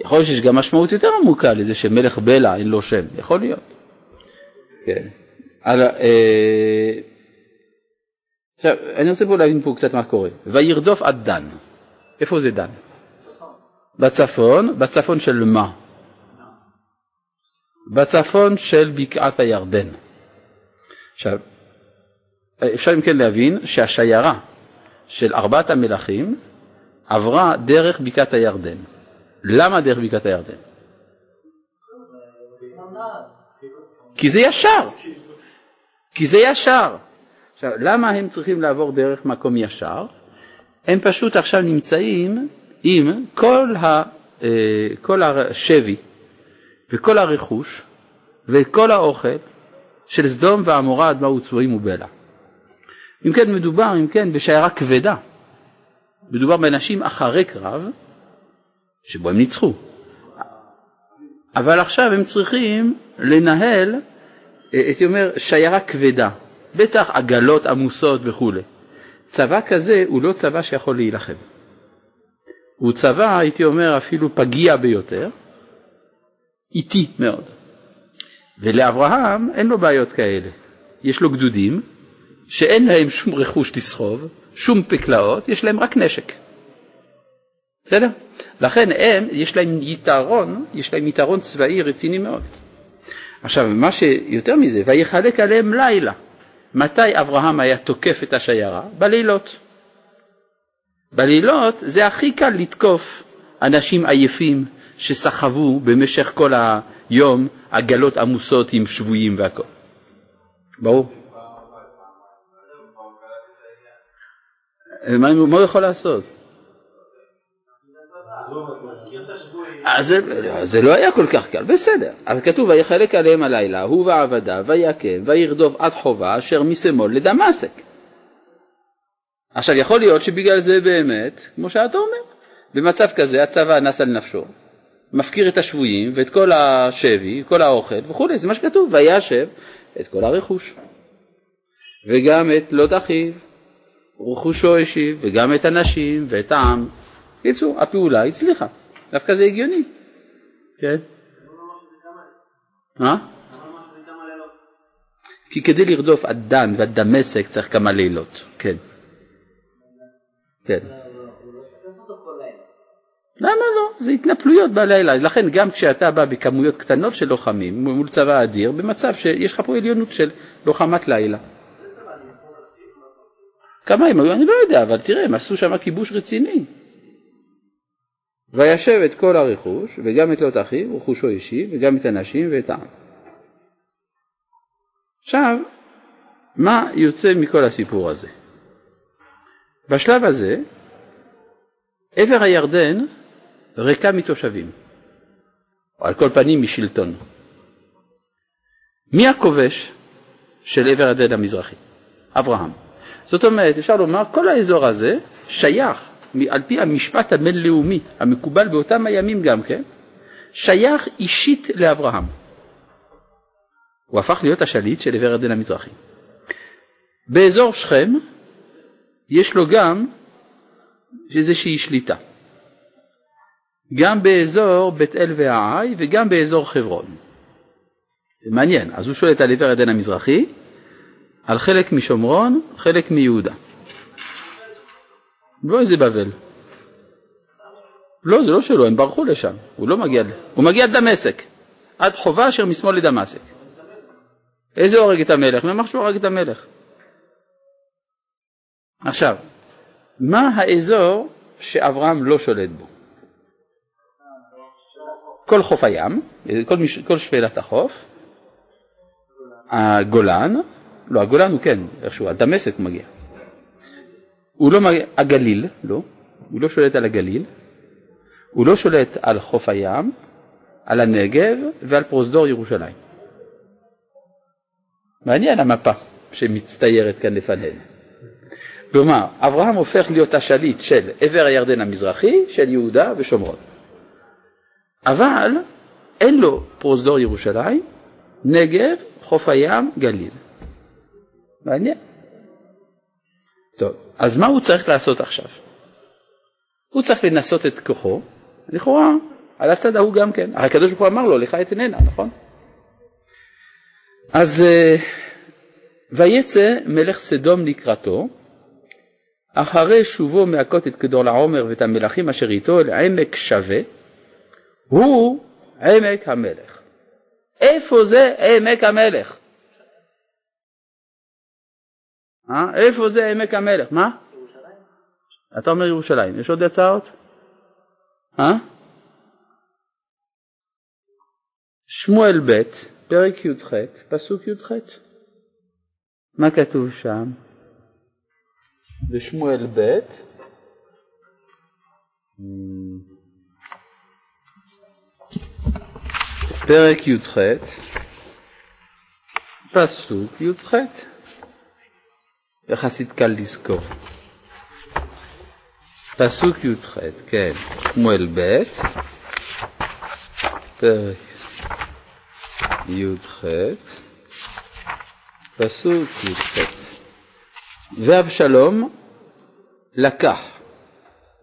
יכול להיות שיש גם משמעות יותר עמוקה לזה שמלך בלע אין לו שם, יכול להיות. כן. על, אה, עכשיו, אני רוצה פה להבין פה קצת מה קורה. וירדוף עד דן. איפה זה דן? בצפון, בצפון של מה? בצפון של בקעת הירדן. עכשיו, אפשר אם כן להבין שהשיירה של ארבעת המלכים עברה דרך בקעת הירדן. למה דרך בקעת הירדן? כי זה ישר. כי זה ישר. עכשיו, למה הם צריכים לעבור דרך מקום ישר? הם פשוט עכשיו נמצאים עם כל, ה, אה, כל השבי וכל הרכוש וכל האוכל של סדום ועמורה אדמה וצבועים ובלע. אם כן מדובר, אם כן, בשיירה כבדה. מדובר באנשים אחרי קרב, שבו הם ניצחו. אבל עכשיו הם צריכים לנהל, אה, הייתי אומר, שיירה כבדה. בטח עגלות עמוסות וכולי. צבא כזה הוא לא צבא שיכול להילחם. הוא צבא, הייתי אומר, אפילו פגיע ביותר, איטי מאוד. ולאברהם אין לו בעיות כאלה. יש לו גדודים שאין להם שום רכוש לסחוב, שום פקלאות, יש להם רק נשק. בסדר? לכן הם, יש להם יתרון, יש להם יתרון צבאי רציני מאוד. עכשיו, מה שיותר מזה, ויחלק עליהם לילה. מתי אברהם היה תוקף את השיירה? בלילות. בלילות זה הכי קל לתקוף אנשים עייפים שסחבו במשך כל היום עגלות עמוסות עם שבויים והכל. ברור? מה, הוא יכול לעשות? אז זה, לא היה כל כך קל, בסדר. אבל כתוב ויחלק עליהם הלילה, הוא ועבדיו, ויכם, וירדוף עד חובה אשר משמאל לדמשק. עכשיו יכול להיות שבגלל זה באמת, כמו שאתה אומר, במצב כזה הצבא נס על נפשו, מפקיר את השבויים ואת כל השבי, כל האוכל וכולי, זה מה שכתוב, וישב את כל הרכוש. וגם את לוט אחיו, רכושו השיב, וגם את הנשים ואת העם. בקיצור, הפעולה הצליחה. דווקא זה הגיוני. כן? מה? כי כדי לרדוף עד דן ועד דמשק צריך כמה לילות, כן. כן. למה לא? זה התנפלויות בלילה. לכן גם כשאתה בא בכמויות קטנות של לוחמים מול צבא אדיר, במצב שיש לך פה עליונות של לוחמת לילה. כמה הם היו? אני לא יודע, אבל תראה, הם עשו שם כיבוש רציני. וישב את כל הרכוש, וגם את לוט אחיו, רכושו אישי, וגם את הנשים ואת העם. עכשיו, מה יוצא מכל הסיפור הזה? בשלב הזה, עבר הירדן ריקה מתושבים, או על כל פנים משלטון. מי הכובש של עבר הירדן המזרחי? אברהם. זאת אומרת, אפשר לומר, כל האזור הזה שייך על פי המשפט הבינלאומי המקובל באותם הימים גם כן, שייך אישית לאברהם. הוא הפך להיות השליט של עבר הירדן המזרחי. באזור שכם יש לו גם איזושהי שליטה. גם באזור בית אל והעי וגם באזור חברון. זה מעניין, אז הוא שולט על עבר הירדן המזרחי, על חלק משומרון, חלק מיהודה. לא איזה בבל. לא, זה לא שלו, הם ברחו לשם, הוא לא מגיע, הוא מגיע עד דמשק, עד חובה אשר משמאל לדמשק. איזה הורג את המלך? אמר שהוא הורג את המלך? עכשיו, מה האזור שאברהם לא שולט בו? כל חוף הים, כל, מש... כל שפלת החוף, הגולן, לא, הגולן הוא כן, איכשהו, עד דמשק הוא מגיע. הוא לא הגליל, לא, הוא לא שולט על הגליל, הוא לא שולט על חוף הים, על הנגב ועל פרוזדור ירושלים. מעניין המפה שמצטיירת כאן לפנינו. כלומר, אברהם הופך להיות השליט של עבר הירדן המזרחי, של יהודה ושומרון. אבל אין לו פרוזדור ירושלים, נגב, חוף הים, גליל. מעניין. טוב, אז מה הוא צריך לעשות עכשיו? הוא צריך לנסות את כוחו, לכאורה, על הצד ההוא גם כן. הרי הקדוש ברוך הוא אמר לו, לך את עינינה, נכון? אז אה, ויצא מלך סדום לקראתו, אחרי שובו מהכות את כדור לעומר ואת המלכים אשר איתו אל עמק שווה, הוא עמק המלך. איפה זה עמק המלך? אה? איפה זה עמק המלך? מה? ירושלים. אתה אומר ירושלים. יש עוד הצעות? אה? שמואל ב', פרק י"ח, פסוק י"ח. מה כתוב שם? בשמואל ב', פרק י"ח, פסוק י"ח. יחסית קל לזכור. פסוק י"ח, כן, שמואל ב', פרק י"ח, פסוק י"ח. ואבשלום לקח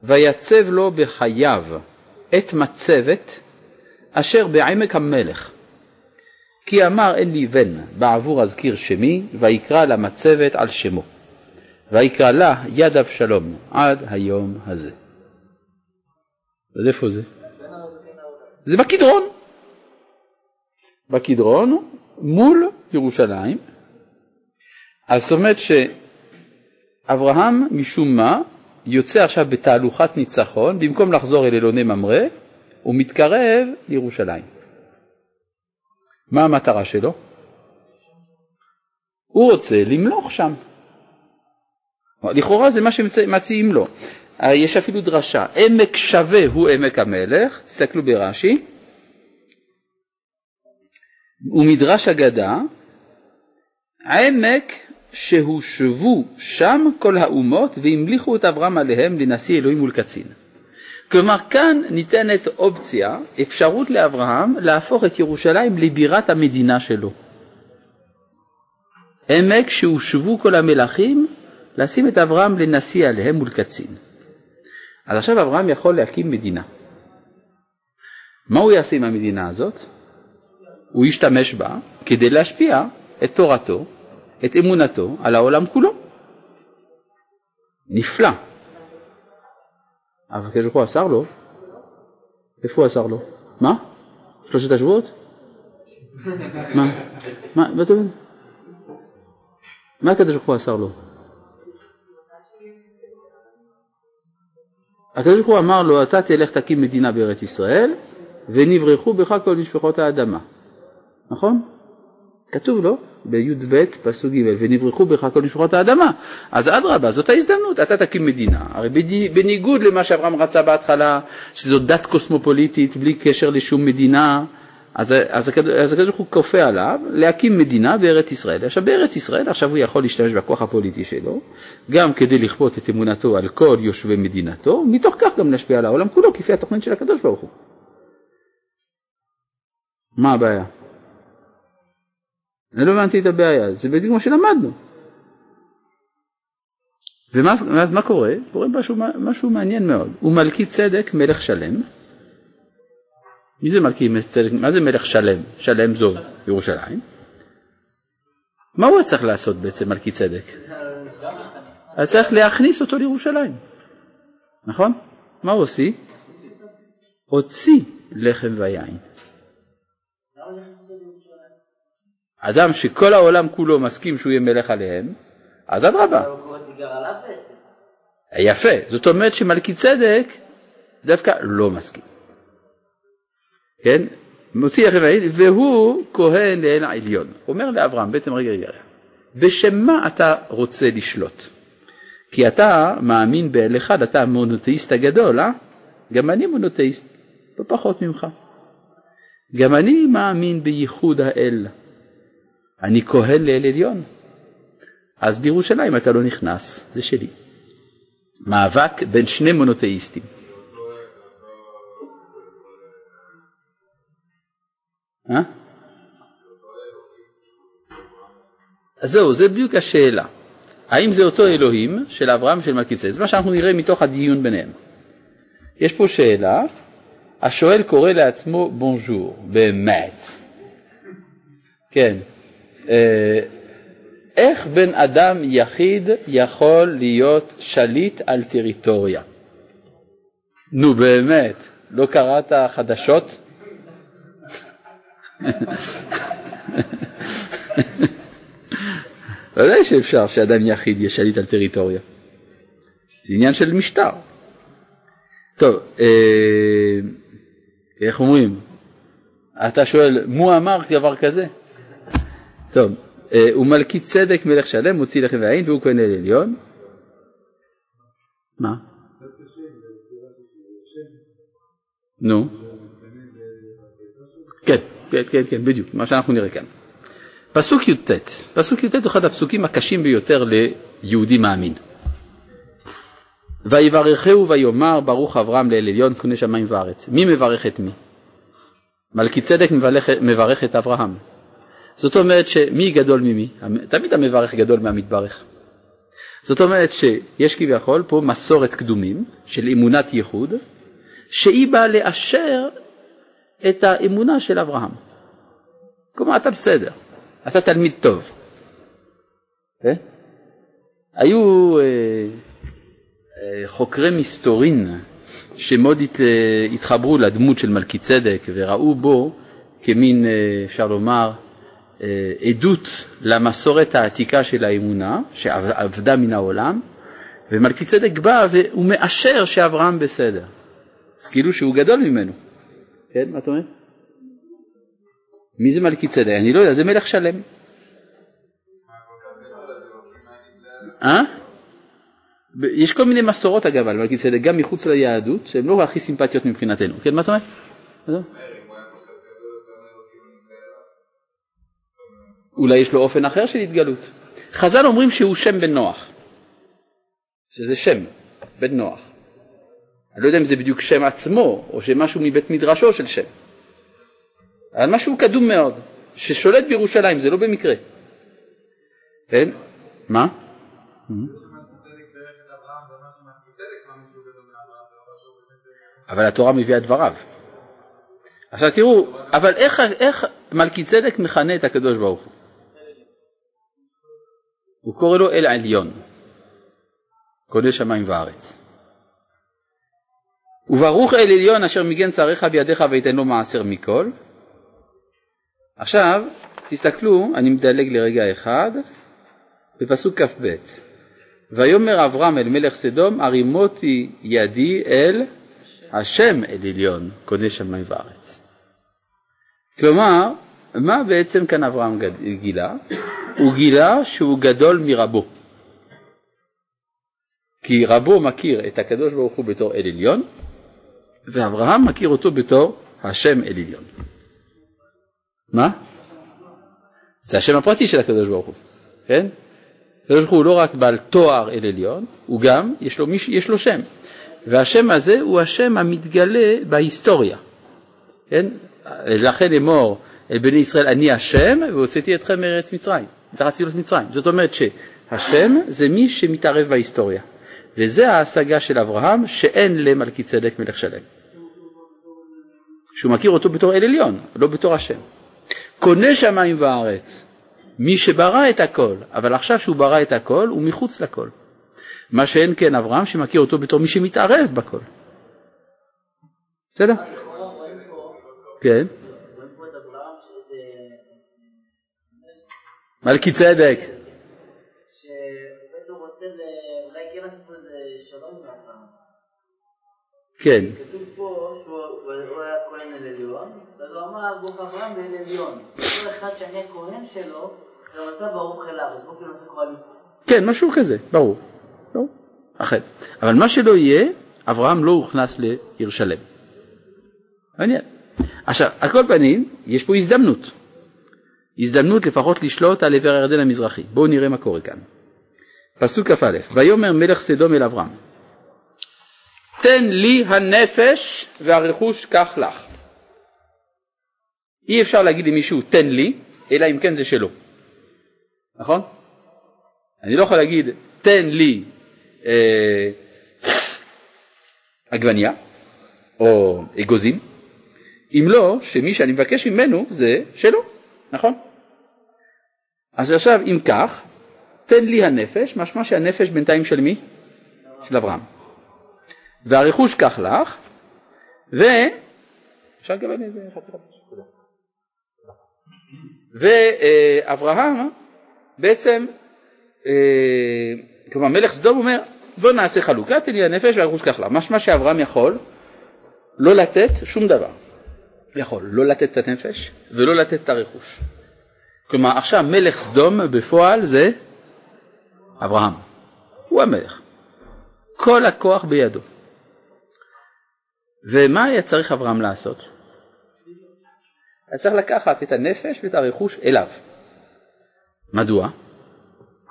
ויצב לו בחייו את מצבת אשר בעמק המלך. כי אמר אין לי בן בעבור אזכיר שמי, ויקרא למצבת על שמו. ויקרא לה יד אבשלום עד היום הזה. אז איפה זה? זה בקדרון. בקדרון מול ירושלים. אז זאת אומרת שאברהם משום מה יוצא עכשיו בתהלוכת ניצחון, במקום לחזור אל אלוני ממרא, הוא מתקרב לירושלים. מה המטרה שלו? הוא רוצה למלוך שם. לכאורה זה מה שמציעים לו. יש אפילו דרשה, עמק שווה הוא עמק המלך, תסתכלו ברש"י, ומדרש אגדה, עמק שהושבו שם כל האומות והמליכו את אברהם עליהם לנשיא אלוהים ולקצין. כלומר כאן ניתנת אופציה, אפשרות לאברהם להפוך את ירושלים לבירת המדינה שלו. עמק שהושבו כל המלכים לשים את אברהם לנשיא עליהם ולקצין. אז עכשיו אברהם יכול להקים מדינה. מה הוא יעשה עם המדינה הזאת? הוא ישתמש בה כדי להשפיע את תורתו, את אמונתו על העולם כולו. נפלא. אבל הקדוש הוא אסר לו, איפה הוא אסר לו? מה? שלושת השבועות? מה? מה? מה אתה אומר? מה הקדוש ברוך הוא אסר לו? הקדוש ברוך הוא אמר לו, אתה תלך תקים מדינה בארץ ישראל, ונברחו בך כל משפחות האדמה. נכון? כתוב לו בי"ב פסוק ג' ונברחו בך כל משפחות האדמה. אז אדרבה, זאת ההזדמנות, אתה תקים מדינה. הרי בניגוד למה שאברהם רצה בהתחלה, שזו דת קוסמופוליטית בלי קשר לשום מדינה, אז, אז, הקדוש ברוך הוא כופה עליו להקים מדינה בארץ ישראל. עכשיו בארץ ישראל עכשיו הוא יכול להשתמש בכוח הפוליטי שלו, גם כדי לכפות את אמונתו על כל יושבי מדינתו, מתוך כך גם להשפיע על העולם כולו כפי התוכנית של הקדוש ברוך הוא. מה הבעיה? אני לא הבנתי את הבעיה, זה בדיוק מה שלמדנו. ואז מה קורה? קורה משהו, משהו מעניין מאוד. הוא מלכי צדק מלך שלם, מי זה מלכי צדק? מה זה מלך שלם? שלם זו ירושלים. מה הוא צריך לעשות בעצם מלכי צדק? היה צריך להכניס אותו לירושלים, נכון? מה הוא עושה? הוציא לחם ויין. אדם שכל העולם כולו מסכים שהוא יהיה מלך עליהם, אז אדרבה. יפה, זאת אומרת שמלכי צדק דווקא לא מסכים. כן? מוציא לכם העיל, והוא כהן לאל העליון. אומר לאברהם, בעצם רגע רגע, בשם מה אתה רוצה לשלוט? כי אתה מאמין באל אחד, אתה המונותאיסט הגדול, אה? גם אני מונותאיסט, לא פחות ממך. גם אני מאמין בייחוד האל. אני כהן לאל עליון. אז לירושלים אתה לא נכנס, זה שלי. מאבק בין שני מונותאיסטים. אה? אז זהו, זה בדיוק השאלה. האם זה אותו אלוהים של אברהם ושל מלכיצד? זה מה שאנחנו נראה מתוך הדיון ביניהם. יש פה שאלה, השואל קורא לעצמו בונז'ור, באמת. כן. אה, איך בן אדם יחיד יכול להיות שליט על טריטוריה? נו באמת, לא קראת חדשות? ודאי שאפשר שאדם יחיד ישליט על טריטוריה. זה עניין של משטר. טוב, אה, איך אומרים? אתה שואל, מו אמר דבר כזה? טוב, אה, ומלכי צדק מלך שלם מוציא לחם ועין והוא כהן אל עליון. מה? נו. כן, כן, כן, כן, בדיוק, מה שאנחנו נראה כאן. פסוק י"ט, פסוק י"ט הוא אחד הפסוקים הקשים ביותר ליהודי מאמין. ויברכהו ויאמר ברוך אברהם לאל עליון קונה שמיים וארץ. מי מברך את מי? מלכי צדק מברך את אברהם. זאת אומרת שמי גדול ממי? תמיד המברך גדול מהמתברך. זאת אומרת שיש כביכול פה מסורת קדומים של אמונת ייחוד, שהיא באה לאשר את האמונה של אברהם. כלומר, אתה בסדר, אתה תלמיד טוב. אה? היו אה, אה, חוקרי מסתורין שמאוד הת, אה, התחברו לדמות של מלכי צדק וראו בו כמין, אה, אפשר לומר, אה, עדות למסורת העתיקה של האמונה שעבדה מן העולם ומלכי צדק בא והוא מאשר שאברהם בסדר. אז כאילו שהוא גדול ממנו. כן, מה אתה אומר? מי זה מלכי צדק? אני לא יודע, זה מלך שלם. אה? יש כל מיני מסורות אגב על מלכי צדק, גם מחוץ ליהדות, שהן לא הכי סימפטיות מבחינתנו. כן, מה אתה אומר? אולי יש לו אופן אחר של התגלות. חז"ל אומרים שהוא שם בן נוח, שזה שם, בן נוח. אני לא יודע אם זה בדיוק שם עצמו, או שמשהו מבית מדרשו של שם. אבל משהו קדום מאוד, ששולט בירושלים, זה לא במקרה. כן? מה? אבל התורה מביאה דבריו. עכשיו תראו, אבל איך, איך מלכי צדק מכנה את הקדוש ברוך הוא? הוא קורא לו אל עליון, קונה שמיים וארץ. וברוך אל עליון אשר מגן צריך בידיך ויתן לו מעשר מכל. עכשיו, תסתכלו, אני מדלג לרגע אחד, בפסוק כ"ב: ויאמר אברהם אל מלך סדום הרימותי ידי אל השם אל עליון קונה שמיים וארץ. כלומר, מה בעצם כאן אברהם גילה? הוא גילה שהוא גדול מרבו. כי רבו מכיר את הקדוש ברוך הוא בתור אל עליון, ואברהם מכיר אותו בתור השם אל עליון. מה? זה השם הפרטי של הקדוש ברוך הוא, כן? הקדוש ברוך הוא לא רק בעל תואר אל עליון, הוא גם, יש לו, יש לו שם. והשם הזה הוא השם המתגלה בהיסטוריה. כן? לכן אמור אל בני ישראל אני השם והוצאתי אתכם מארץ מצרים, מתחת צילות מצרים. זאת אומרת שהשם זה מי שמתערב בהיסטוריה. וזה ההשגה של אברהם שאין למלכי צדק מלך שלם. שהוא מכיר אותו בתור אל עליון, לא בתור השם. קונה שמיים וארץ, מי שברא את הכל, אבל עכשיו שהוא ברא את הכל הוא מחוץ לכל. מה שאין כן אברהם שמכיר אותו בתור מי שמתערב בכל. בסדר? כן. מלכי צדק. שבעצם רוצה אולי כן לעשות פה איזה שלום. כן. כתוב פה שהוא היה כהן אל עליון, ואז הוא אמר ברוך אברהם ואל עליון. כל אחד שאני הכהן שלו, גם אתה ברוך אל הארץ, בוא כאילו קואליציה. כן, משהו כזה, ברור. ברור. אכן. אבל מה שלא יהיה, אברהם לא הוכנס לעיר שלם. מעניין. עכשיו, על כל פנים, יש פה הזדמנות. הזדמנות לפחות לשלוט על עבר הירדן המזרחי. בואו נראה מה קורה כאן. פסוק כ"א: ויאמר מלך סדום אל אברהם תן לי הנפש והרכוש קח לך. אי אפשר להגיד למישהו תן לי, אלא אם כן זה שלו. נכון? אני לא יכול להגיד תן לי אה, עגבניה או אגוזים, אם לא שמי שאני מבקש ממנו זה שלו, נכון? אז עכשיו אם כך, תן לי הנפש, משמע שהנפש בינתיים של מי? של אברהם. והרכוש קח לך, ו... אפשר לקבל איזה חתיכה? ואברהם בעצם, אה, כלומר מלך סדום אומר בוא נעשה חלוקה, תן לי הנפש והרכוש כך לה. משמע שאברהם יכול לא לתת שום דבר. יכול לא לתת את הנפש ולא לתת את הרכוש. כלומר עכשיו מלך סדום בפועל זה אברהם, הוא המלך. כל הכוח בידו. ומה היה צריך אברהם לעשות? היה צריך לקחת את הנפש ואת הרכוש אליו. מדוע?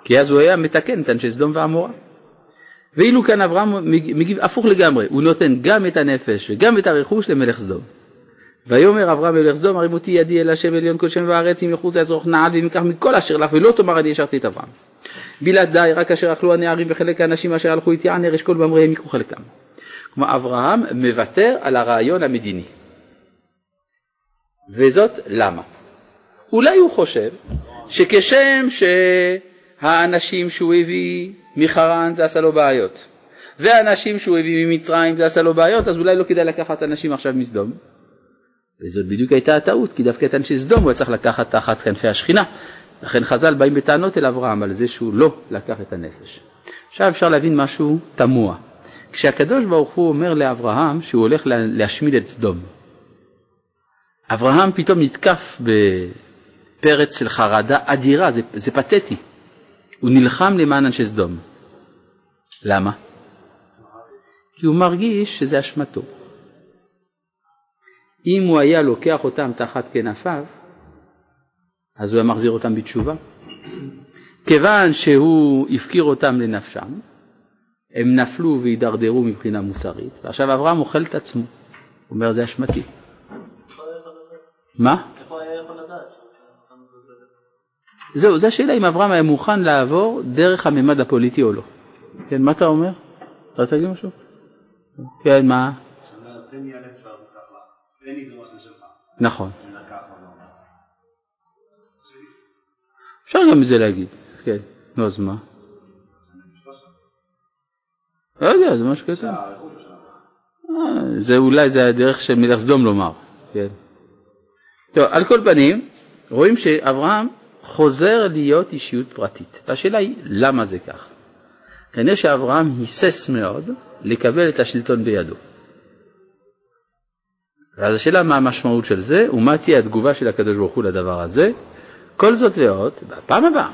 כי אז הוא היה מתקן את אנשי סדום ועמורה. ואילו כאן אברהם מגיב הפוך לגמרי, הוא נותן גם את הנפש וגם את הרכוש למלך סדום. ויאמר אברהם מלך סדום הריבותי ידי אל השם עליון כל שם וארץ אם יחוץ יצרוך נעל ואם ייקח מכל אשר לך ולא תאמר אני השארתי את אברהם. בלעדיי רק אשר אכלו הנערים וחלק האנשים אשר הלכו איתי ענר אשכול במריהם יקחו חלקם. כלומר אברהם מוותר על הרעיון המדיני. וזאת למה? אולי הוא חושב שכשם שהאנשים שהוא הביא מחרן זה עשה לו בעיות והאנשים שהוא הביא ממצרים זה עשה לו בעיות אז אולי לא כדאי לקחת אנשים עכשיו מסדום וזאת בדיוק הייתה הטעות כי דווקא את אנשי סדום הוא היה צריך לקחת תחת כנפי השכינה לכן חז"ל באים בטענות אל אברהם על זה שהוא לא לקח את הנפש. עכשיו אפשר להבין משהו תמוה. כשהקדוש ברוך הוא אומר לאברהם שהוא הולך להשמיד את סדום, אברהם פתאום נתקף בפרץ של חרדה אדירה, זה, זה פתטי. הוא נלחם למען אנשי סדום. למה? כי הוא מרגיש שזה אשמתו. אם הוא היה לוקח אותם תחת כנפיו, אז הוא היה מחזיר אותם בתשובה. כיוון שהוא הפקיר אותם לנפשם, הם נפלו והידרדרו מבחינה מוסרית, ועכשיו אברהם אוכל את עצמו. הוא אומר זה אשמתי. מה? זהו, זו השאלה אם אברהם היה מוכן לעבור דרך הממד הפוליטי או לא. כן, מה אתה אומר? אתה רוצה להגיד משהו? כן, מה? נכון. אפשר גם את זה להגיד, כן. נו, אז מה? לא יודע, זה משהו כזה. זה אולי זה הדרך של מלך סדום לומר, כן. טוב, על כל פנים, רואים שאברהם חוזר להיות אישיות פרטית. והשאלה היא, למה זה כך? כנראה שאברהם היסס מאוד לקבל את השלטון בידו. אז השאלה מה המשמעות של זה ומה תהיה התגובה של הקדוש ברוך הוא לדבר הזה. כל זאת ועוד, בפעם הבאה